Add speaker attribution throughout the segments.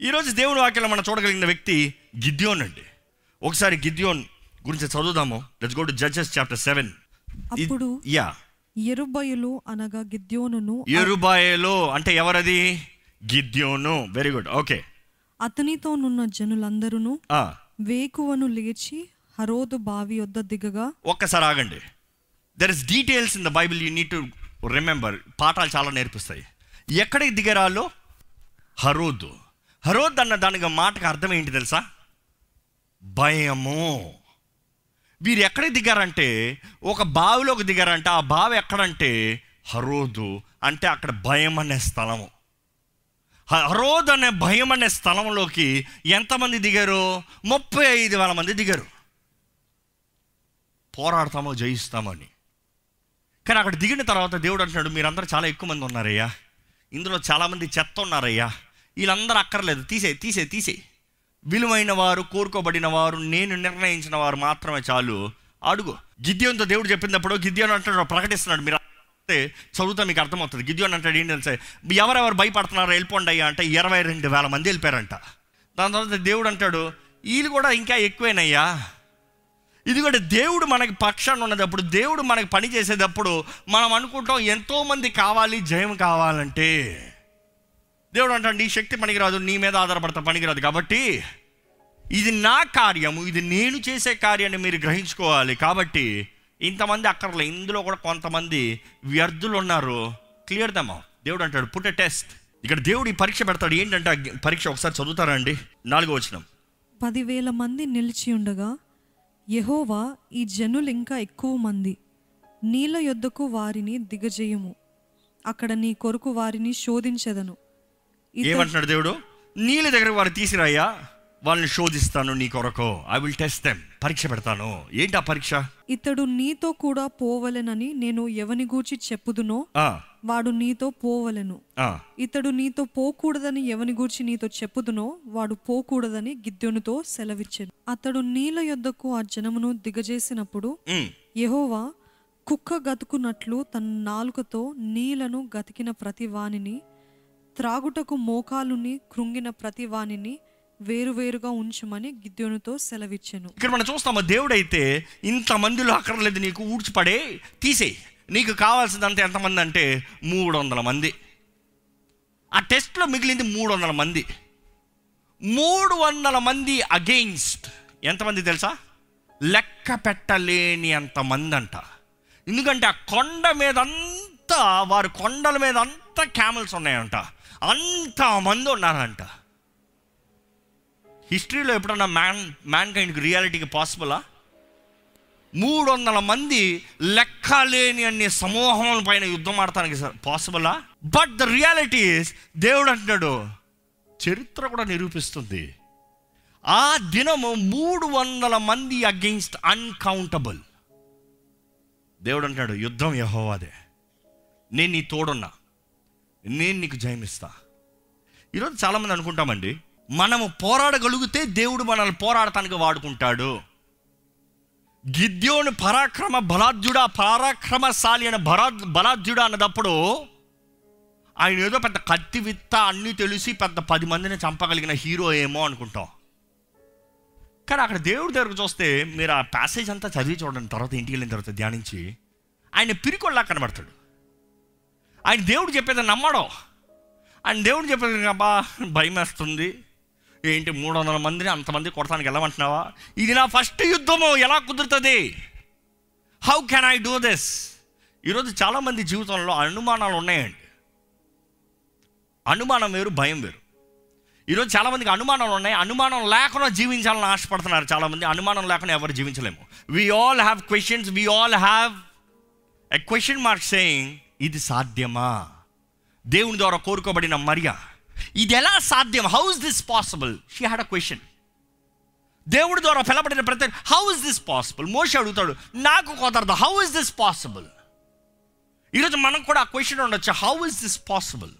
Speaker 1: ఈరోజు దేవుని వాక్యంలో మనం చూడగలిగిన వ్యక్తి గిద్యోన్ అండి. ఒకసారి గిద్యోన్ గురించి చదువుదాము. Let's go to Judges chapter seven
Speaker 2: అప్పుడు
Speaker 1: యా
Speaker 2: ఎరుబయలు అనగా గిద్యోనును
Speaker 1: ఎరుబాయలో అంటే ఎవరది? గిద్యోను. వెరీ గుడ్ ఓకే
Speaker 2: అతనితోనున్న జనులందరూ వేకువను లేచి హరోదు బావి యొద్ద దిగగా
Speaker 1: ఒక్కసారి ఆగండి. There is details in the Bible you need to remember పాఠాలు చాలా నేర్పిస్తాయి. ఎక్కడికి దిగరాలో హరోద్. హరోద్ అన్న దానికి మాటకు అర్థం ఏంటి తెలుసా? భయము. వీరు ఎక్కడికి దిగారంటే ఒక బావిలోకి దిగారంటే. ఆ బావి ఎక్కడంటే హరోదు అంటే అక్కడ భయం అనే స్థలము. హరోద్ అనే భయం అనే స్థలంలోకి ఎంతమంది దిగారు? ముప్పై ఐదు వేల మంది దిగారు. పోరాడతామో జయిస్తామని కానీ అక్కడ దిగిన తర్వాత దేవుడు అంటున్నాడు మీరందరూ చాలా ఎక్కువ మంది ఉన్నారయ్యా. ఇందులో చాలామంది చెత్త ఉన్నారయ్యా. వీళ్ళందరూ అక్కర్లేదు. తీసే తీసే తీసే విలువైన వారు కోరుకోబడిన వారు నేను నిర్ణయించిన వారు మాత్రమే చాలు. అడుగు. గిద్యోన్తో దేవుడు చెప్పినప్పుడు గిద్యోన్ అంటాడు ప్రకటిస్తున్నాడు. మీరు అంటే చదువుతా మీకు అర్థమవుతుంది. గిద్యోన్ అంటాడు ఏంటి తెలుసా? ఎవరెవరు భయపడుతున్నారో వెళ్ళిపోండి అయ్యా అంటే ఇరవై రెండు వేల మంది వెళ్ళిపోయారంట. దాని తర్వాత దేవుడు అంటాడు వీళ్ళు కూడా ఇంకా ఎక్కువేనయ్యా. ఇది కూడా దేవుడు మనకి పక్షాన్ని ఉన్నదప్పుడు దేవుడు మనకి పని చేసేటప్పుడు మనం అనుకుంటాం ఎంతోమంది కావాలి జయం కావాలంటే. దేవుడు అంటాడు నీ శక్తి పనికిరాదు నీ మీద ఆధారపడతా పనికిరాదు. కాబట్టి ఇది నా కార్యము ఇది నేను చేసే కార్యాన్ని మీరు గ్రహించుకోవాలి. కాబట్టి ఇంతమంది అక్కర్లే. ఇందులో కూడా కొంతమంది వ్యర్థులు ఉన్నారు. క్లియర్ దమ్మా దేవుడు అంటాడు పుట్ ఎ టెస్ట్ ఇక్కడ దేవుడు ఈ పరీక్ష పెడతాడు. ఏంటంటే పరీక్ష ఒకసారి చదువుతారా అండి? నాలుగో వచనం.
Speaker 2: పదివేల మంది నిలిచి ఉండగా యహోవా ఈ జనులు ఇంకా ఎక్కువ మంది. నీళ్ళ యొద్దకు వారిని దిగజేయము. అక్కడ నీ కొరకు వారిని శోధించెదను.
Speaker 1: ఏమంటున్నాడు దేవుడు? నీళ్ళ దగ్గర వారు తీసిరాయ్యా వాళ్ళని శోధిస్తాను నీ కొరకు. ఐ విల్ టెస్ట్ దెమ్ పరీక్ష పెడతాను. ఏంటి ఆ పరీక్ష?
Speaker 2: ఇతడు నీతో కూడా పోవలెనని నేను ఎవని గూర్చి చెప్పుదునో
Speaker 1: ఆ,
Speaker 2: వాడు నీతో పోవలెను.
Speaker 1: ఆ,
Speaker 2: ఇతడు నీతో పోకూడదని ఎవని గూర్చి నీతో చెప్పుదునో వాడు పోకూడదని గిద్యోనుతో సెలవిచ్చెను. అతడు నీళ్ళ యొద్దకు ఆ జనమును దిగజేసినప్పుడు యెహోవా కుక్క గతుకున్నట్లు తన నాలుకతో నీళ్ళను గతికిన ప్రతి వానిని త్రాగుటకు మోకాలుని కృంగిన ప్రతి వాణిని వేరువేరుగా ఉంచమని గిద్యోనుతో సెలవిచ్చాను.
Speaker 1: ఇక్కడ మనం చూస్తాము దేవుడైతే ఇంతమందిలో అక్కర్లేదు నీకు ఊడ్చిపడే తీసేయి నీకు కావాల్సిందంటే ఎంతమంది అంటే మూడు వందల మంది. ఆ టెస్ట్లో మిగిలింది మూడు వందల మంది. మూడు వందల మంది అగెయిన్స్ట్ ఎంతమంది తెలుసా? లెక్క పెట్టలేని అంతమంది అంట ఎందుకంటే ఆ కొండ మీద అంతా వారి కొండల మీద అంతా క్యామెల్స్ ఉన్నాయంట. అంత మంది ఉన్నారంట. హిస్టరీలో ఎప్పుడన్నా మ్యాన్ మ్యాన్ కైండ్కి రియాలిటీకి పాసిబులా? మూడు వందల మంది లెక్కలేని అన్ని సమూహముల పైన యుద్ధం ఆడటానికి పాసిబులా? బట్ ద రియాలిటీ దేవుడు అంటున్నాడు చరిత్ర కూడా నిరూపిస్తుంది. ఆ దినము మూడు వందల మంది అగెయిన్స్ట్ అన్కౌంటబుల్. దేవుడు అంటున్నాడు యుద్ధం యహోవాదే. నేను నీ తోడున్నా. నేను నీకు జయమిస్తా. ఈరోజు చాలామంది అనుకుంటామండి మనము పోరాడగలిగితే దేవుడు మనల్ని పోరాడటానికి వాడుకుంటాడు. గిద్యోని పరాక్రమ బలాధ్యుడా పరాక్రమశాలి అనే బలా బలాధ్యుడా అన్నదప్పుడు ఆయన ఏదో పెద్ద కత్తి విత్త అన్నీ తెలిసి పెద్ద పది మందిని చంపగలిగిన హీరో ఏమో అనుకుంటాం. కానీ అక్కడ దేవుడి దగ్గరకు చూస్తే మీరు ఆ ప్యాసేజ్ అంతా చదివి చూడండి తర్వాత ఇంటికి వెళ్ళిన తర్వాత ధ్యానించి ఆయన పిరికొల్లా కనబడతాడు. ఆయన దేవుడు చెప్పేది నమ్మడం. ఆయన దేవుడు చెప్పేది అబ్బా భయం వేస్తుంది. ఏంటి మూడు వందల మందిని అంతమంది కొడతానికి వెళ్ళమంటున్నావా? ఇది నా ఫస్ట్ యుద్ధము ఎలా కుదురుతుంది? How can I do this ఈరోజు చాలామంది జీవితంలో అనుమానాలు ఉన్నాయండి. అనుమానం వేరు భయం వేరు. ఈరోజు చాలామందికి అనుమానాలు ఉన్నాయి. అనుమానం లేకుండా జీవించాలని ఆశపడుతున్నారు చాలామంది. అనుమానం లేకుండా ఎవరు జీవించలేము. We all have questions we all have a question mark saying ఇది సాధ్యమా? దేవుని ద్వారా కోరుకోబడిన మరియా. ఇది ఎలా సాధ్యం? How is this possible she had a question దేవుడి ద్వారా పిలబడిన ప్రతి హౌ ఇస్ దిస్ పాసిబుల్ మోషి అడుగుతాడు నాకు కుదరదు. హౌ ఇస్ దిస్ పాసిబుల్ ఈరోజు మనకు కూడా ఆ క్వశ్చన్ ఉండొచ్చు. హౌ ఇస్ దిస్ పాసిబుల్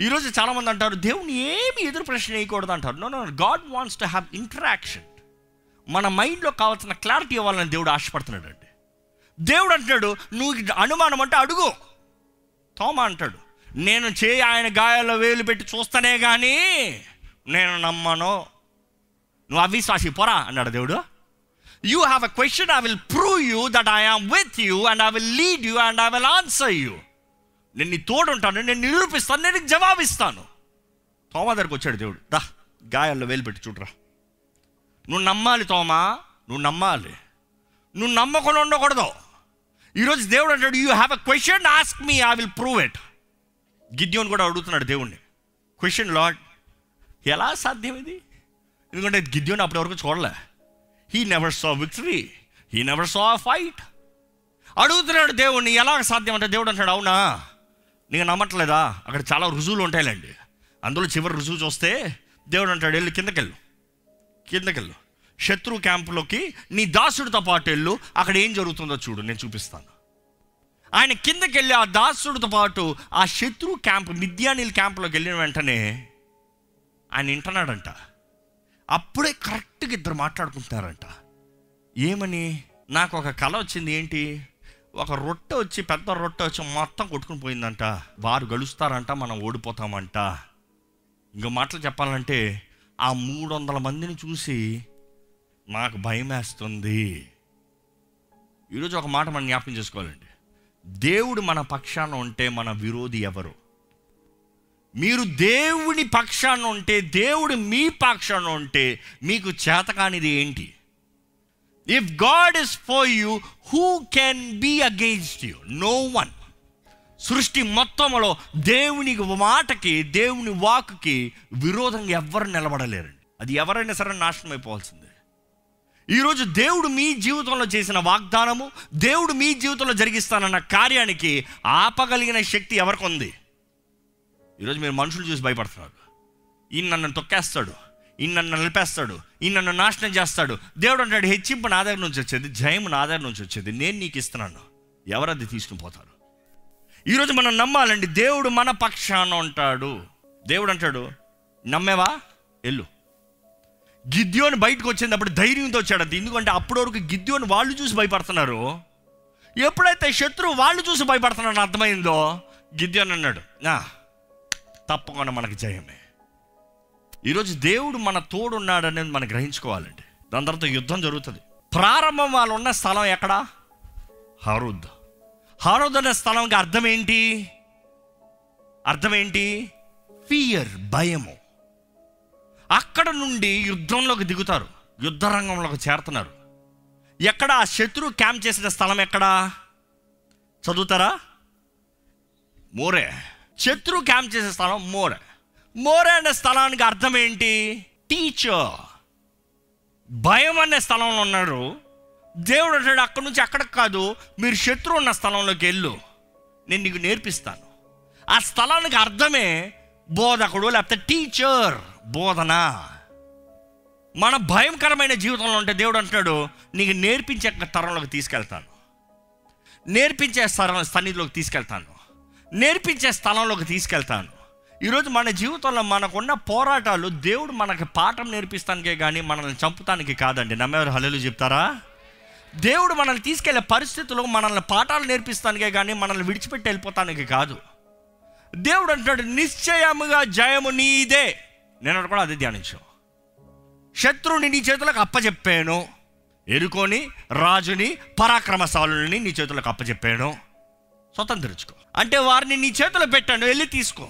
Speaker 1: ఈరోజు చాలామంది అంటారు దేవుని ఏమి ఎదురు ప్రశ్న వేయకూడదు అంటారు. No no God wants to have interaction మన మైండ్లో కావాల్సిన క్లారిటీ ఇవ్వాలని దేవుడు ఆశపడుతున్నాడు. అండి దేవుడు అంటున్నాడు నువ్వు అనుమానం అంటే అడుగు. తోమ అంటాడు నేను చేయి ఆయన గాయాల్లో వేలు పెట్టి చూస్తానే కానీ నేను నమ్మను. నువ్వు అవిశ్వాసి పోరా అన్నాడు దేవుడు. You have a question I will prove you that I am with you and I will lead you and I will answer you నేను నీ తోడుంటాను నేను నిరూపిస్తాను నేను జవాబిస్తాను. తోమా దగ్గరకు వచ్చాడు దేవుడు దా గాయాల్లో వేలు పెట్టి చూడరా. నువ్వు నమ్మాలి తోమా నువ్వు నమ్మాలి. నువ్వు నమ్మకుండా ఉండకూడదు. ఈరోజు దేవుడు అంటాడు you have a question ask me I will prove it Gideon కూడా అడుగుతున్నాడు దేవుణ్ణి. క్వశ్చన్ లాడ్ ఎలా సాధ్యం ఇది? ఎందుకంటే గిద్యోన్ అప్పటి వరకు చూడలే. He never saw victory he never saw fight అడుగుతున్నాడు దేవుణ్ణి ఎలా సాధ్యం? అంటే దేవుడు అంటాడు అవునా? నీకు నమ్మట్లేదా? అక్కడ చాలా రుజువులు ఉంటాయిలేండి. అందులో చివరి రుజువు చూస్తే దేవుడు అంటాడు వెళ్ళి కిందకెళ్ళు. కిందకెళ్ళు. శత్రు క్యాంపులోకి నీ దాసుడితో పాటు వెళ్ళు. అక్కడ ఏం జరుగుతుందో చూడు నేను చూపిస్తాను. ఆయన కిందకి వెళ్ళి ఆ దాసుడితో పాటు ఆ శత్రు క్యాంప్ మిద్యానీల్ క్యాంపులోకి వెళ్ళిన వెంటనే ఆయన వింటున్నాడంట. అప్పుడే కరెక్ట్గా ఇద్దరు మాట్లాడుకుంటున్నారంట. ఏమని? నాకు ఒక కళ వచ్చింది ఏంటి? ఒక రొట్టె వచ్చి పెద్ద రొట్టె వచ్చి మొత్తం కొట్టుకుని పోయిందంట. వారు గలుస్తారంట మనం ఓడిపోతామంట. ఇంకో మాటలు చెప్పాలంటే ఆ మూడు వందల మందిని చూసి నాకు భయం వేస్తుంది. ఈరోజు ఒక మాట మనం జ్ఞాపకం చేసుకోవాలండి. దేవుడు మన పక్షాన ఉంటే మన విరోధి ఎవరు? మీరు దేవుని పక్షాన ఉంటే దేవుడు మీ పక్షాన ఉంటే మీకు చేతకానిది ఏంటి? If God is for you who can be against you no one సృష్టి మొత్తంలో దేవుని మాటకి దేవుని వాక్కి విరోధంగా ఎవ్వరు నిలబడలేరండి. అది ఎవరైనా సరే నాశనం అయిపోవాల్సిందే. ఈరోజు దేవుడు మీ జీవితంలో చేసిన వాగ్దానము దేవుడు మీ జీవితంలో జరిగిస్తానన్న కార్యానికి ఆపగలిగిన శక్తి ఎవరికి ఉంది? ఈరోజు మీరు మనుషులు చూసి భయపడుతున్నారు. ఈయన నన్ను తొక్కేస్తాడు ఈయన నన్ను నిలిపేస్తాడు ఈయన నన్ను నాశనం చేస్తాడు. దేవుడు అంటాడు హెచ్చింపు నా దగ్గర నుంచి వచ్చేది జయము నా దగ్గర నుంచి వచ్చేది నేను నీకు ఇస్తున్నాను. ఎవరది తీసుకుని పోతారు? ఈరోజు మనం నమ్మాలండి దేవుడు మన పక్షాన ఉంటాడు. దేవుడు అంటాడు నమ్మేవా? ఎల్లు గిద్యోని బయటకు వచ్చినప్పుడు ధైర్యంతో వచ్చాడు ఎందుకంటే అప్పటి వరకు గిద్యోని వాళ్ళు చూసి భయపడుతున్నారు. ఎప్పుడైతే శత్రువు వాళ్ళు చూసి భయపడుతున్నారని అర్థమైందో గిద్యోని అన్నాడు నా తప్పకుండా మనకు జయమే. ఈరోజు దేవుడు మన తోడున్నాడు అనేది మనం గ్రహించుకోవాలండి. దాని తర్వాత యుద్ధం జరుగుతుంది. ప్రారంభం వాళ్ళు ఉన్న స్థలం ఎక్కడ? హరుద్. హరుద్ అనే స్థలంకి అర్థం ఏంటి? అర్థం ఏంటి? ఫియర్ భయము. అక్కడ నుండి యుద్ధంలోకి దిగుతారు. యుద్ధ రంగంలోకి చేరుతున్నారు. ఎక్కడ ఆ శత్రు క్యాంప్ చేసిన స్థలం ఎక్కడా? చదువుతారా? మోరే. శత్రు క్యాంప్ చేసే స్థలం మోరే. మోరే అనే స్థలానికి అర్థం ఏంటి? టీచర్. భయం అనే స్థలంలో ఉన్నారు. దేవుడు అంటాడు అక్కడి నుంచి అక్కడ కాదు మీరు శత్రువు ఉన్న స్థలంలోకి వెళ్ళు. నేను నీకు నేర్పిస్తాను. ఆ స్థలానికి అర్థమే బోధకుడు లేకపోతే టీచర్. బోధన. మన భయంకరమైన జీవితంలో ఉంటే దేవుడు అంటున్నాడు నీకు నేర్పించే తరంలోకి తీసుకెళ్తాను. నేర్పించే స్థలం సన్నిధిలోకి తీసుకెళ్తాను. నేర్పించే స్థలంలోకి తీసుకెళ్తాను. ఈరోజు మన జీవితంలో మనకున్న పోరాటాలు దేవుడు మనకి పాఠం నేర్పిస్తానికే కానీ మనల్ని చంపుతానికి కాదండి. నమ్మేవారు హలలు చెప్తారా? దేవుడు మనల్ని తీసుకెళ్ళే పరిస్థితుల్లో మనల్ని పాఠాలు నేర్పిస్తానికే కానీ మనల్ని విడిచిపెట్టి వెళ్ళిపోతానికి కాదు. దేవుడు అంటున్నాడు నిశ్చయముగా జయము నీదే. నేను కూడా అదే ధ్యానించాం శత్రువుని నీ చేతులకు అప్పచెప్పాను ఎరుకొని రాజుని పరాక్రమశాలుని నీ చేతులకు అప్పచెప్పాను స్వతంత్రించుకో. అంటే వారిని నీ చేతులు పెట్టాను వెళ్ళి తీసుకో.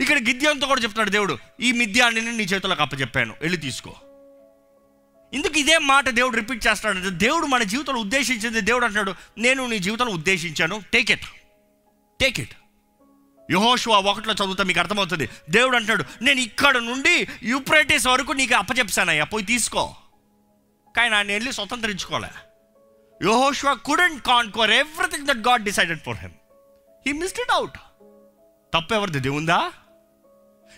Speaker 1: ఇక్కడ గిద్యంతో కూడా చెప్తున్నాడు దేవుడు ఈ మిద్యాన్ని నీ చేతులకు అప్పచెప్పాను వెళ్ళి తీసుకో. ఇందుకు ఇదే మాట దేవుడు రిపీట్ చేస్తాడు దేవుడు మన జీవితంలో ఉద్దేశించింది దేవుడు అంటున్నాడు నేను నీ జీవితంలో ఉద్దేశించాను టేక్ ఇట్ టేక్ ఇట్ యహోషువా ఒకటిలో చదువుతా మీకు అర్థమవుతుంది. దేవుడు అంటాడు నేను ఇక్కడ నుండి యూప్రైటిస్ వరకు నీకు అప్పచెప్పానయ్యా పోయి తీసుకో. కానీ ఆయన వెళ్ళి స్వతంత్రించుకోలే. యహోషువా couldn't conquer everything that God decided for him he missed it out తప్పెవరిది దేవుందా?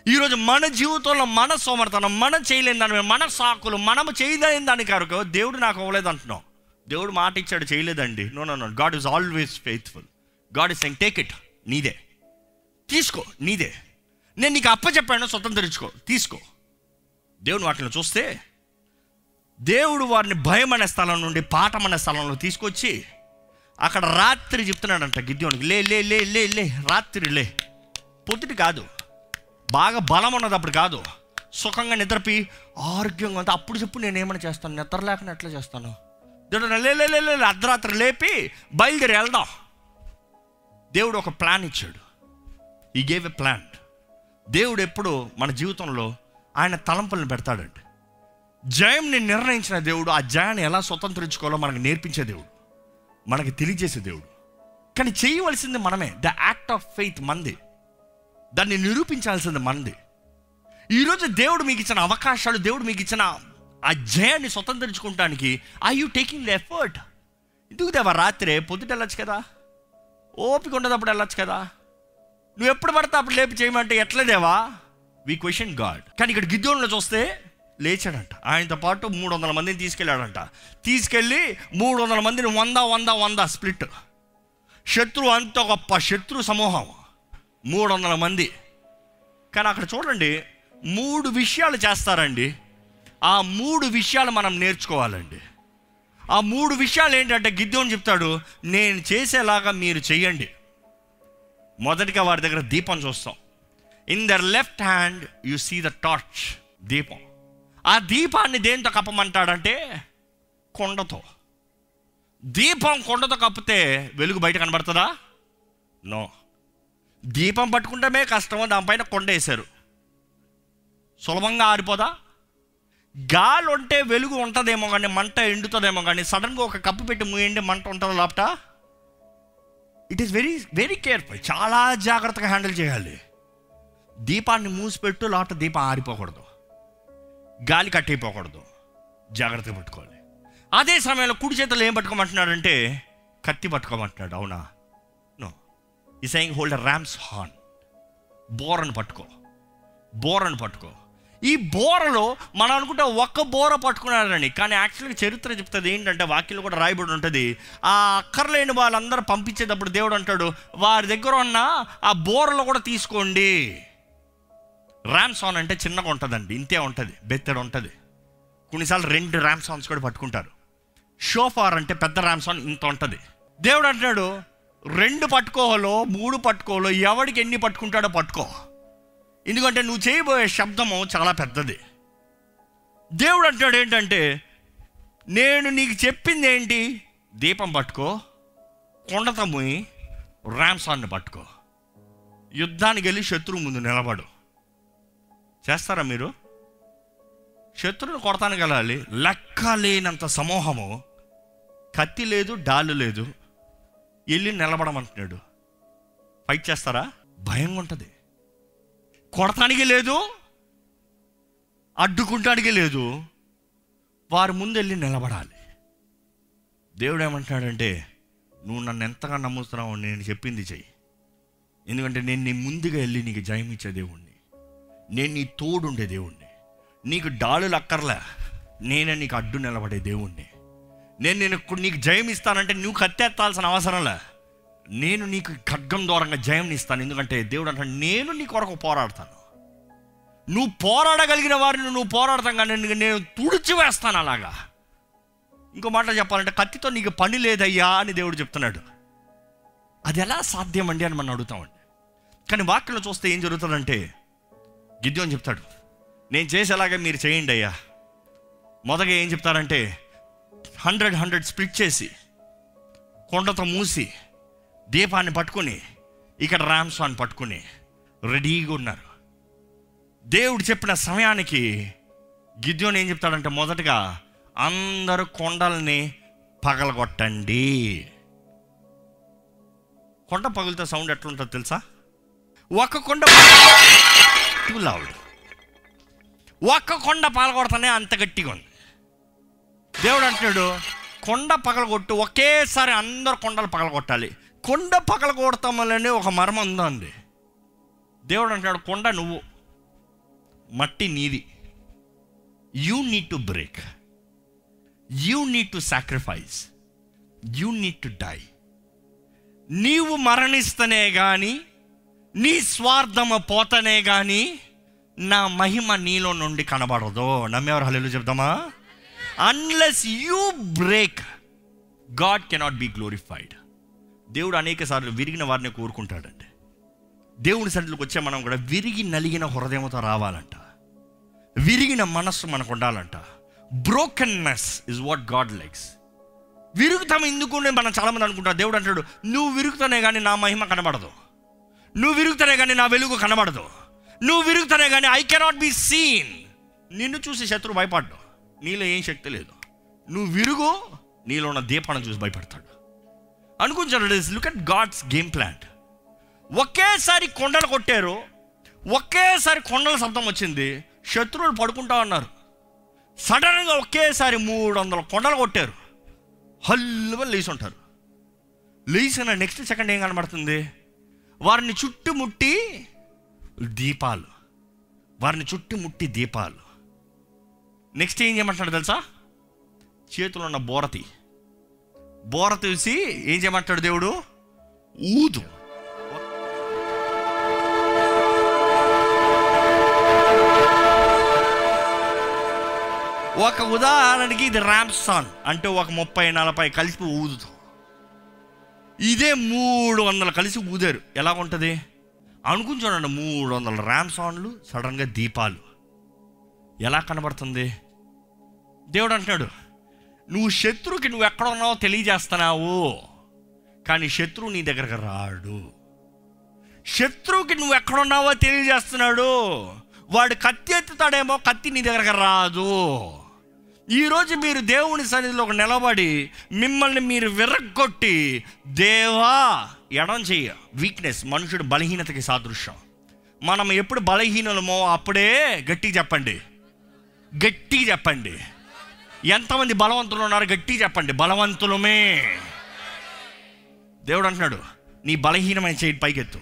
Speaker 1: ఈరోజు మన జీవితంలో మన సోమర్తనం మనం చేయలేని దాని మన సాకులు మనము చేయలేని దాని కరకు దేవుడు నాకు అవ్వలేదు అంటున్నాం దేవుడు మాట ఇచ్చాడు చేయలేదండి. No no no God is always faithful God is saying take it నీదే. తీసుకో నీదే. నేను నీకు అప్పచెప్పాను స్వతంత్రించుకో తీసుకో. దేవుని వాటిని చూస్తే దేవుడు వారిని భయం అనే స్థలం నుండి పాఠం అనే స్థలంలో తీసుకొచ్చి అక్కడ రాత్రి చెప్తున్నాడంట గిద్యోనికి లే లే లే లే లే రాత్రి లే. పొద్దుటి కాదు. బాగా బలం ఉన్నది అప్పుడు కాదు. సుఖంగా నిద్రపి ఆరోగ్యంగా ఉంది అప్పుడు చెప్పు నేను ఏమైనా చేస్తాను? నిద్ర లేకుండా ఎట్లా చేస్తాను? దేవుడు లే లే, లే, లే, లే, అర్ధరాత్రి లేపి బయలుదేరి వెళ్దాం. దేవుడు ఒక ప్లాన్ ఇచ్చాడు. ఈ గేవ్ ఎ ప్లాన్ దేవుడు ఎప్పుడు మన జీవితంలో ఆయన తలంపులను పెడతాడండి. జయంని నిర్ణయించిన దేవుడు ఆ జయాన్ని ఎలా స్వతంత్రించుకోవాలో మనకు నేర్పించే దేవుడు మనకి తెలియజేసే దేవుడు. కానీ చేయవలసింది మనమే. ద యాక్ట్ ఆఫ్ ఫెయిత్ మంది. దాన్ని నిరూపించాల్సింది మనది ఈరోజు దేవుడు మీకు ఇచ్చిన అవకాశాలు దేవుడు మీకు ఇచ్చిన ఆ జయాన్ని స్వతంత్రించుకుంటానికి I you taking the effort ఎందుకు దేవా? రాత్రే పొద్దుట వెళ్ళొచ్చు కదా? ఓపిక ఉండదప్పుడు వెళ్ళొచ్చు కదా? నువ్వు ఎప్పుడు పడితే అప్పుడు లేపి చేయమంటే ఎట్లా దేవా? వి క్వశ్చన్ గాడ్ కానీ ఇక్కడ గిద్దోళ్ళు చూస్తే లేచాడంట. ఆయనతో పాటు మూడు వందల మందిని తీసుకెళ్ళాడంట. తీసుకెళ్ళి మూడు వందల మందిని వంద వంద వంద స్ప్లిట్. శత్రువు అంత గొప్ప శత్రు సమూహం. మూడు వందల మంది. కానీ అక్కడ చూడండి మూడు విషయాలు చేస్తారండి. ఆ మూడు విషయాలు మనం నేర్చుకోవాలండి. ఆ మూడు విషయాలు ఏంటంటే గిద్దోని చెప్తాడు నేను చేసేలాగా మీరు చెయ్యండి. మొదటిగా వారి దగ్గర దీపం చూస్తాం. In their left hand you see the torch దీపం. ఆ దీపాన్ని దేంతో కప్పమంటాడంటే కొండతో. దీపం కొండతో కప్పితే వెలుగు బయట కనబడుతుందా? నో దీపం పట్టుకుంటమే కష్టమో దానిపైన కొండ వేశారు. సులభంగా ఆరిపోదా? గాలి ఉంటే వెలుగు ఉంటుందేమో కానీ మంట ఎండుతుందేమో కానీ సడన్గా ఒక కప్పు పెట్టి మూయండి మంట ఉంటుందా లోపట? It is very very careful చాలా జాగ్రత్తగా హ్యాండిల్ చేయాలి. దీపాన్ని మూసిపెట్టు లోపల దీపం ఆరిపోకూడదు. గాలి కట్టయిపోకూడదు. జాగ్రత్తగా పట్టుకోవాలి. అదే సమయంలో కుడి చేతులు ఏం పట్టుకోమంటున్నాడంటే కత్తి పట్టుకోమంటున్నాడు. అవునా? No he saying hold ram's horn బోరను పట్టుకో. బోరను పట్టుకో. ఈ బోరలో మనం అనుకుంటే ఒక్క బోర పట్టుకున్నారని కానీ యాక్చువల్గా చరిత్ర చెప్తుంది ఏంటంటే వాక్యంలో కూడా రాయబడి ఉంటుంది. ఆ అక్కర్లేని వాళ్ళందరూ పంపించేటప్పుడు దేవుడు అంటాడు వారి దగ్గర ఉన్న ఆ బోరలో కూడా తీసుకోండి. ర్యామ్సాన్ అంటే చిన్నగా ఉంటుందండి ఇంతే ఉంటుంది బెత్తడు ఉంటుంది. కొన్నిసార్లు రెండు ర్యామ్సాన్స్ కూడా పట్టుకుంటారు. షోఫార్ అంటే పెద్ద ర్యామ్సాన్ ఇంత ఉంటుంది. దేవుడు అంటున్నాడు రెండు పట్టుకోవాలో మూడు పట్టుకోవాలో ఎవడికి ఎన్ని పట్టుకుంటాడో పట్టుకో. ఎందుకంటే నువ్వు చేయబోయే శబ్దము చాలా పెద్దది. దేవుడు అంటాడు ఏంటంటే నేను నీకు చెప్పింది ఏంటి? దీపం పట్టుకో కొండతమ్ముయి పోయి పట్టుకో. యుద్ధానికి వెళ్ళి శత్రువు ముందు నిలబడు. చేస్తారా మీరు? శత్రువుని కొడతానికి వెళ్ళాలి. లెక్క లేనంత సమూహము. కత్తి లేదు డాలు లేదు. వెళ్ళి నిలబడమంటున్నాడు. ఫైట్ చేస్తారా? భయంగా ఉంటుంది కొడతానికి లేదు అడ్డుకుంటానికి లేదు. వారి ముందు వెళ్ళి నిలబడాలి. దేవుడు ఏమంటున్నాడంటే నువ్వు నన్ను ఎంతగా నమ్ముతున్నావు నేను చెప్పింది చెయ్యి. ఎందుకంటే నేను నీ ముందుగా వెళ్ళి నీకు జయం ఇచ్చే దేవుణ్ణి. నేను నీ తోడుండే దేవుణ్ణి. నీకు డాలులు అక్కర్లే. నేనే నీకు అడ్డు నిలబడే దేవుణ్ణి. నేను నేను నీకు జయం ఇస్తానంటే నువ్వు కత్తెత్తాల్సిన అవసరంలే నేను నీకు ఖడ్గం దూరంగా జయం ఇస్తాను. ఎందుకంటే దేవుడు అంటాడు నేను నీ కొరకు పోరాడతాను. నువ్వు పోరాడగలిగిన వారిని నువ్వు పోరాడతాం కానీ నేను- నేను తుడిచి వేస్తాను అలాగా. ఇంకో మాట చెప్పాలంటే కత్తితో నీకు పని లేదయ్యా అని దేవుడు చెప్తున్నాడు. అది ఎలా సాధ్యం అండి అని మనం అడుగుతామండి. కానీ వాక్యంలో చూస్తే ఏం జరుగుతుందంటే గిద్యోని చెప్తాడు నేను చేసేలాగా మీరు చేయండి అయ్యా. మొదగా ఏం చెప్తారంటే హండ్రెడ్ హండ్రెడ్ స్ప్లిట్ చేసి కొండతో మూసి దీపాన్ని పట్టుకుని ఇక్కడ రామ్స్వాన్ని పట్టుకుని రెడీగా ఉన్నారు. దేవుడు చెప్పిన సమయానికి గిద్యోని ఏం చెప్తాడంటే మొదటగా అందరు కొండల్ని పగలగొట్టండి. కొండ పగులుతో సౌండ్ ఎట్లుంటుందో తెలుసా? ఒక్క కొండ టూ లౌడ్ ఒక్క కొండ పగలగొడతానే అంత గట్టిగా ఉంది. దేవుడు అంటున్నాడు కొండ పగలగొట్టు ఒకేసారి అందరు కొండలు పగలగొట్టాలి. కొండ పగల కొడతామని ఒక మర్మం ఉందండి. దేవుడు అంటాడు కొండ నువ్వు మట్టి నీది. You need to break you need to sacrifice you need to die నీవు మరణిస్తనే కానీ నీ స్వార్థమ పోతనే కానీ నా మహిమ నీలో నుండి కనబడదు. నమ్మేవారు hello చెప్దామా? Unless you break God cannot be glorified దేవుడు అనేక సార్లు విరిగిన వారిని కోరుకుంటాడండి. దేవుని సన్నిధిలోకి వచ్చే మనం కూడా విరిగి నలిగిన హృదయంతో రావాలంట. విరిగిన మనస్సు మనకు ఉండాలంట. Brokenness is what God likes విరుగుతాం ఎందుకు అని మనం చాలామంది అనుకుంటాం దేవుడు అంటాడు నువ్వు విరుగుతానే కానీ నా మహిమ కనబడదు. నువ్వు విరుగుతానే కానీ నా వెలుగు కనబడదు. నువ్వు విరుగుతానే కానీ ఐ కెనాట్ బి సీన్ నిన్ను చూసి శత్రువు భయపడ్డావు నీలో ఏం శక్తి లేదు. నువ్వు విరుగు నీలో ఉన్న దీపాన్ని చూసి భయపడతాడు. అనుకుంటారు look at God's game plan ఒకేసారి కొండలు కొట్టారు. ఒకేసారి కొండల శబ్దం వచ్చింది. శత్రువులు పడుకుంటా ఉన్నారు. సడన్గా ఒకేసారి మూడు వందల కొండలు కొట్టారు. హల్లుగా లేచి ఉంటారు. లేచిన నెక్స్ట్ సెకండ్ ఏం కనబడుతుంది? వారిని చుట్టుముట్టి దీపాలు. వారిని చుట్టుముట్టి దీపాలు. నెక్స్ట్ ఏం చేయమంటాడు తెలుసా? చేతిలో ఉన్న బోరతి బోర తీసి ఏం చేయమంటాడు దేవుడు? ఊదు. ఒక ఉదాహరణకి ఇది ర్యాంప్సాన్ అంటే ఒక ముప్పై నలభై కలిసి ఊదుతాం. ఇదే మూడు వందలు కలిసి ఊదారు. ఎలా ఉంటుంది? అనుకుని చూడండి మూడు వందల ర్యాంప్సాన్లు సడన్గా దీపాలు. ఎలా కనబడుతుంది? దేవుడు అంటున్నాడు నువ్వు శత్రువుకి నువ్వు ఎక్కడ ఉన్నావో తెలియజేస్తున్నావు. కానీ శత్రువు నీ దగ్గరకు రాడు. శత్రువుకి నువ్వు ఎక్కడున్నావో తెలియజేస్తున్నాడు. వాడు కత్తి ఎత్తుతాడేమో కత్తి నీ దగ్గరకు రాదు. ఈరోజు మీరు దేవుని సన్నిధిలో ఒక నిలబడి మిమ్మల్ని మీరు విరగ్గొట్టి దేవా ఎడం చెయ్య. వీక్నెస్ మనుషుడు బలహీనతకి సాదృశ్యం. మనం ఎప్పుడు బలహీనలమో అప్పుడే గట్టిగా చెప్పండి. గట్టిగా చెప్పండి. ఎంతమంది బలవంతులు ఉన్నారు? గట్టిగా చెప్పండి. బలవంతులమే. దేవుడు అంటున్నాడు నీ బలహీనమైన చేయి పైకెత్తు.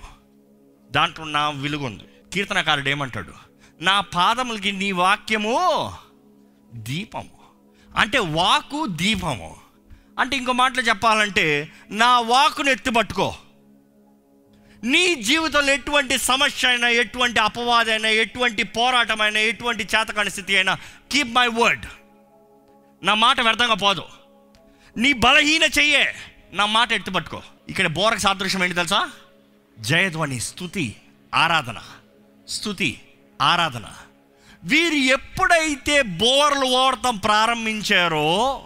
Speaker 1: దాంట్లో నా వెలుగుంది కీర్తనకారుడు ఏమంటాడు నా పాదములకి నీ వాక్యము దీపము. అంటే వాకు దీపము. అంటే ఇంకో మాటలు చెప్పాలంటే నా వాకును ఎత్తుపట్టుకో. నీ జీవితంలో ఎటువంటి సమస్య అయినా ఎటువంటి అపవాదైనా ఎటువంటి పోరాటమైనా ఎటువంటి చేతకాని స్థితి అయినా కీప్ మై వర్డ్ నా మాట వ్యర్థంగా పోదు. నీ బలహీన చెయ్యే నా మాట ఎత్తుపట్టుకో ఇక్కడ బోరకు సాదృశ్యం ఏంటి తెలుసా? జయధ్వని స్థుతి ఆరాధన. స్థుతి ఆరాధన. వీరు ఎప్పుడైతే బోర్లు ఓడటం ప్రారంభించారో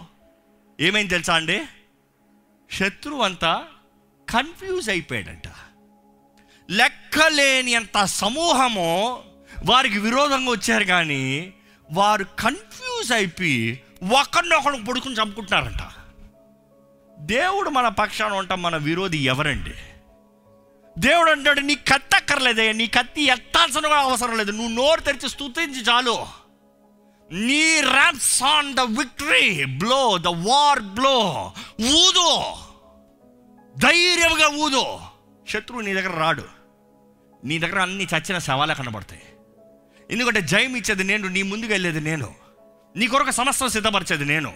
Speaker 1: ఏమైంది తెలుసా అండి? శత్రువు అంతా కన్ఫ్యూజ్ అయిపోయాడంట. లెక్కలేని అంత సమూహము వారికి విరోధంగా వచ్చారు కానీ వారు కన్ఫ్యూజ్ అయిపోయి ఒకరినొకరు పొడుకుని చంపుకుంటున్నారంట. దేవుడు మన పక్షాన ఉంటాం మన విరోధి ఎవరండి? దేవుడు అంటాడు నీ కత్తి అక్కర్లేదయ్యా నీ కత్తి ఎత్తాల్సిన కూడా అవసరం లేదు. నువ్వు నోరు తెరిచి స్థుతించి చాలు. నీ raps on the victory blow the war blow ఊదు. ధైర్యంగా ఊదు. శత్రువు నీ దగ్గర రాడు. నీ దగ్గర అన్ని చచ్చిన శవాలే కనబడతాయి. ఎందుకంటే జయం ఇచ్చేది నేను నీ ముందుకు వెళ్ళేది నేను. నీ కొరకు సమస్తం సిద్ధపరిచేది నేను.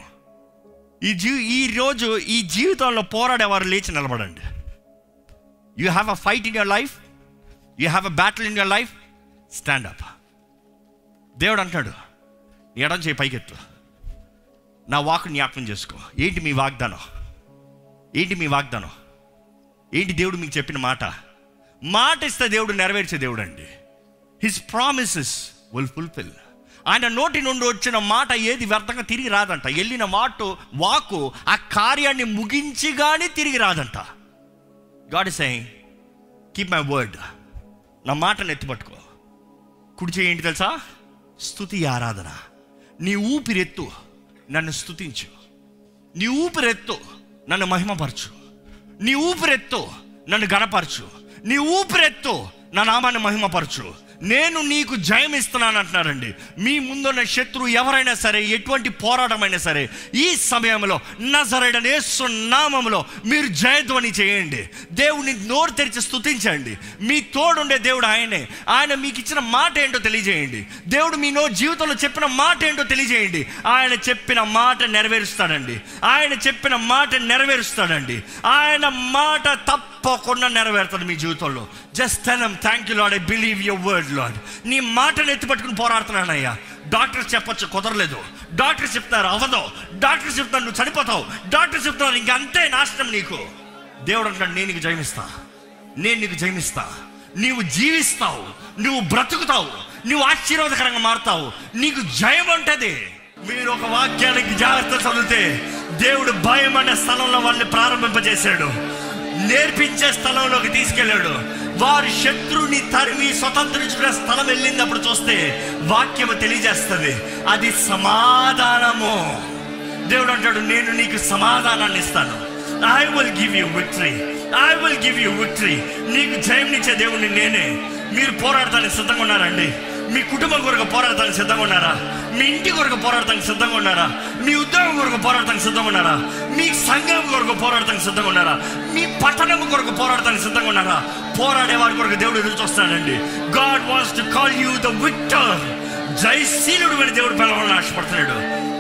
Speaker 1: ఈ జీ ఈ రోజు ఈ జీవితంలో పోరాడేవారు లేచి నిలబడండి. You have a fight in your life you have a battle in your life stand up దేవుడు అంటాడు ఎడం చేయి పైకెత్తు. నా వాక్ జ్ఞాపకం చేసుకో. ఏంటి మీ వాగ్దానం? ఏంటి మీ వాగ్దానం? ఏంటి దేవుడు మీకు చెప్పిన మాట? మాట ఇస్తే దేవుడు నెరవేర్చే దేవుడు అండి హిస్ ప్రామిసెస్ విల్ ఫుల్ఫిల్ ఆయన నోటి నుండి వచ్చిన మాట ఏది వ్యర్థంగా తిరిగి రాదంట. వెళ్ళిన మాట వాకు ఆ కార్యాన్ని ముగించి కానీ తిరిగి రాదంట. God is saying keep my word నా మాటను ఎత్తిపట్టుకో. కుడి చేయండి తెలుసా? స్థుతి ఆరాధన. నీ ఊపిరెత్తు నన్ను స్థుతించు. నీ ఊపిరెత్తు నన్ను మహిమపరచు. నీ ఊపిరెత్తు నన్ను గణపరచు. నీ ఊపిరెత్తు నా నామాన్ని మహిమపరచు. నేను నీకు జయం ఇస్తున్నాను అంటున్నారండి మీ ముందున్న శత్రువు ఎవరైనా సరే ఎటువంటి పోరాటమైనా సరే ఈ సమయంలో నజరడనే నామంలో మీరు జయధ్వని చేయండి. దేవుని నోరు తెరిచి స్థుతించండి మీ తోడుండే దేవుడు ఆయనే. ఆయన మీకు ఇచ్చిన మాట ఏంటో తెలియజేయండి. దేవుడు మీ నో జీవితంలో చెప్పిన మాట ఏంటో తెలియజేయండి. ఆయన చెప్పిన మాట నెరవేరుస్తాడండి. ఆయన చెప్పిన మాట నెరవేరుస్తాడండి. ఆయన మాట తప్పకుండా నెరవేరుతుంది మీ జీవితంలో. Just tell him thank you Lord I believe your word Lord నీ మాటను ఎత్తిపట్టుకుని పోరాడుతున్నానయ్యా. డాక్టర్ చెప్పచ్చు కుదరలేదు. డాక్టర్ చెప్తారు అవ్వదు. డాక్టర్ చెప్తారు నువ్వు చనిపోతావు. డాక్టర్ చెప్తారు ఇంక అంతే నాశనం నీకు. దేవుడు అంటాడు నేను నీకు జయమిస్తా. నేను నీకు జయమిస్తా. నీవు జీవిస్తావు. నువ్వు బ్రతుకుతావు. నువ్వు ఆశీర్వాదకరంగా మారుతావు. నీకు జయం ఉంటుంది. మీరు ఒక వాక్యానికి జాగ్రత్త చదివితే దేవుడు భయం అనే స్థలంలో వాళ్ళని ప్రారంభింపజేశాడు. నేర్పించే స్థలంలోకి తీసుకెళ్ళాడు. వారి శత్రుని తరిమి స్వతంత్రించుకునే స్థలం వెళ్ళినప్పుడు చూస్తే వాక్యము తెలియజేస్తుంది. అది సమాధానము. దేవుడు అంటాడు నేను నీకు సమాధానాన్ని ఇస్తాను. I will give you victory I will give you victory నీకు జయంనిచ్చే దేవుడిని నేనే. మీరు పోరాడటానికి సిద్ధంగా ఉన్నారండి మీ కుటుంబం కొరకు పోరాడటానికి సిద్ధంగా ఉన్నారా? మీ ఇంటి కొరకు పోరాడటానికి సిద్ధంగా ఉన్నారా? మీ ఉద్యోగం కొరకు పోరాడటానికి సిద్ధంగా ఉన్నారా? మీ సంఘం కొరకు పోరాడటానికి సిద్ధంగా ఉన్నారా? మీ పట్టణం కొరకు పోరాడటానికి సిద్ధంగా ఉన్నారా? పోరాడే వారి కొరకు దేవుడు ఎదురు చూస్తాడండి God wants to call you the victor జయశీలుడు అని దేవుడు పిలవాలని ఆశపడుతున్నాడు.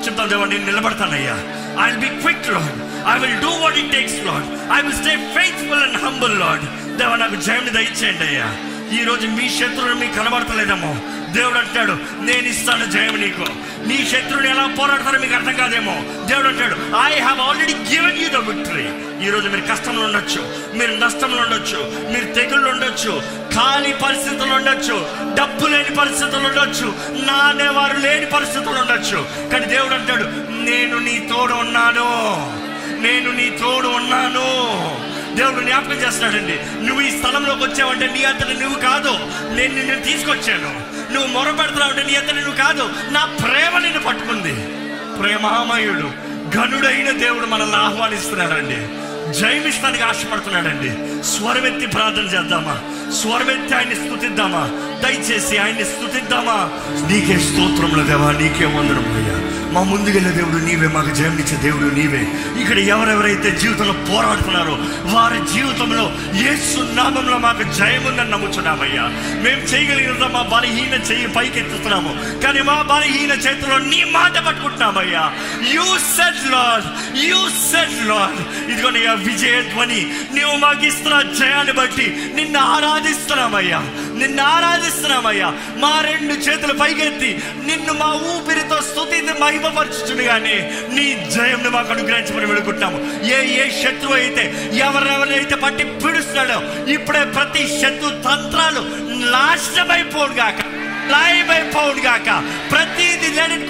Speaker 1: చెప్తాను దేవుడు నేను నిలబడతానయ్యా. I will be quick Lord I will do what it takes Lord I will stay faithful and humble Lord దేవా నాకు జయం దయచేయండి అయ్యా. ఈ రోజు మీ శత్రువులు మీకు కనబడతలేదేమో దేవుడు అంటాడు నేను ఇస్తాను జయం నీకు. నీ శత్రువుని ఎలా పోరాడతారో మీకు అర్థం కాదేమో. దేవుడు అంటాడు I have already given you the victory ఈ రోజు మీరు కష్టంలో ఉండొచ్చు మీరు నష్టంలో ఉండొచ్చు మీరు తెగుళ్ళు ఉండొచ్చు ఖాళీ పరిస్థితులు ఉండొచ్చు డబ్బు లేని పరిస్థితులు ఉండొచ్చు నానేవారు లేని పరిస్థితులు ఉండొచ్చు. కానీ దేవుడు అంటాడు నేను నీ తోడు ఉన్నాను నేను నీ తోడు ఉన్నాను. దేవుడు జ్ఞాపకం చేస్తున్నాడండి. నువ్వు ఈ స్థలంలోకి వచ్చావంటే నీ అంతటి నువ్వు కాదు. నేను నిన్ను తీసుకొచ్చాను. నువ్వు మొరపెడుతున్నావు నీ అంతటి నువ్వు కాదు. నా ప్రేమ నిన్ను పట్టుకుంది. ప్రేమామయుడు ఘనుడైన దేవుడు మనల్ని ఆహ్వానిస్తున్నాడండి. జయమిస్తానికి ఆశపడుతున్నాడండి. స్వరమెత్తి ప్రార్థన చేద్దామా? స్వరమెత్తి ఆయన్ని స్థుతిద్దామా? దయచేసి ఆయన్ని స్థుతిద్దామా? నీకే స్తోత్రములు దేవా నీకే వందరం మా ముందుకెళ్ళే దేవుడు నీవే మాకు జయమిచ్చే దేవుడు నీవే. ఇక్కడ ఎవరెవరైతే జీవితంలో పోరాడుతున్నారో వారి జీవితంలో ఏ నామంలో మాకు జయం ఉందని నమ్ముచున్నామయ్యా. మేము చేయగలిగినంత మా బలహీన చేయి పైకెత్తుతున్నాము. కానీ మా బలహీన చేతిలో నీ మాట పట్టుకుంటున్నామయ్యా. You said Lord you said Lord ఇదిగోనయ్యా విజయ ధ్వని నీవు మాకు ఇస్తున్న జయాన్ని బట్టి నిన్ను ఆరాధిస్తున్నామయ్యా. నిన్ను ఆరాధిస్తున్నామయ్యా. మా రెండు చేతులు పైకెత్తి నిన్ను మా ఊపిరితో స్థుతి మహిమపరచుచుడుగానే నీ జయంను మాకు అనుగ్రహించమని వేడుకుంటాము ఏ ఏ శత్రువు అయితే ఎవరెవరైతే పట్టి పీడుస్తున్నాడో ఇప్పుడే ప్రతి శత్రు తంత్రాలు నాశనమైపోడు గాక లైవ్ గాక ప్రతిది లెట్ ఇట్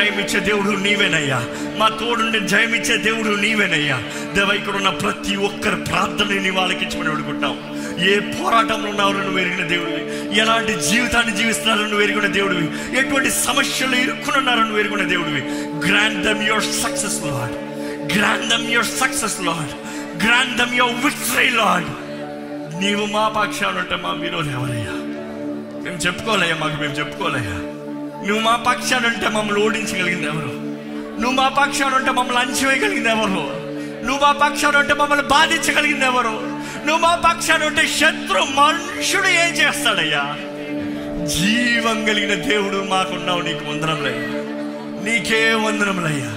Speaker 1: జయమిచ్చే దేవుడు నీవేనయ్యా. మా తోడుండి జయమిచ్చే దేవుడు నీవేనయ్యా. దేవ ఇక్కడ ఉన్న ప్రతి ఒక్కరి ప్రార్థన వాళ్ళకి ఇచ్చమని అడుగుంటాం ఏ పోరాటంలో ఉన్నారో నువ్వు ఎరిగిన దేవుడివి. ఎలాంటి జీవితాన్ని జీవిస్తున్నారో నువ్వు ఎరుగున దేవుడివి. ఎటువంటి సమస్యలు ఇరుక్కున్నారో నువ్వు ఎరుగున దేవుడివి. Grant them your success Lord grant them your success Lord grant them your victory Lord నీవు మా పక్షాలు ఉంటే మా విరోధం ఎవరయ్యా? మేము చెప్పుకోలేయ్యా మాకు మేము చెప్పుకోలేయ్యా నువ్వు మా పక్షాన ఉంటే మమ్మల్ని ఓడించగలిగింది ఎవరు? నువ్వు మా పక్షాన ఉంటే మమ్మల్ని అంచివేయగలిగింది ఎవరు? నువ్వు మా పక్షాన ఉంటే మమ్మల్ని బాధించగలిగింది ఎవరు? నువ్వు మా పక్షాన ఉంటే శత్రు మనుషుడు ఏం చేస్తాడయ్యా? జీవం కలిగిన దేవుడు మాకున్నావు నీకు వందనములయ్యా. నీకే వందనములయ్యా.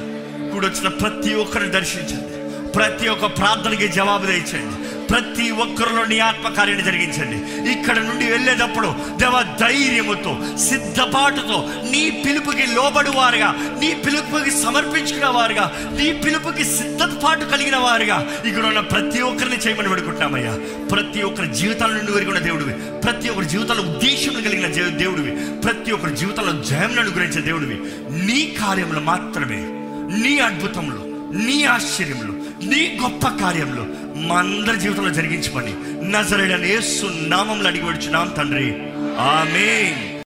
Speaker 1: కూడొచ్చిన ప్రతి ఒక్కరిని దర్శించండి. ప్రతి ఒక్క ప్రార్థనకి జవాబు తెచ్చండి ప్రతి ఒక్కరిలో నీ ఆత్మకార్యాన్ని జరిగించండి. ఇక్కడ నుండి వెళ్ళేటప్పుడు దేవ ధైర్యముతో సిద్ధపాటుతో నీ పిలుపుకి లోబడి వారుగా నీ పిలుపుకి సమర్పించుకున్న వారుగా నీ పిలుపుకి సిద్ధపాటు కలిగిన వారుగా ఇక్కడ ఉన్న ప్రతి ఒక్కరిని చేయమని పెడుకుంటామయ్యా ప్రతి ఒక్కరి జీవితాల నుండి వెరుగున్న దేవుడివి. ప్రతి ఒక్కరి జీవితంలో ఉద్దేశం కలిగిన జే- దేవుడివి. ప్రతి ఒక్కరి జీవితంలో జయం అనుగ్రహించే దేవుడివి. నీ కార్యంలో మాత్రమే. నీ అద్భుతంలో నీ ఆశ్చర్యంలో నీ గొప్ప కార్యంలో మా అందరి జీవితంలో జరిగించమని. నజరైన యేసు నామంలో అడిగి వచ్చున్నాం తండ్రి. ఆమె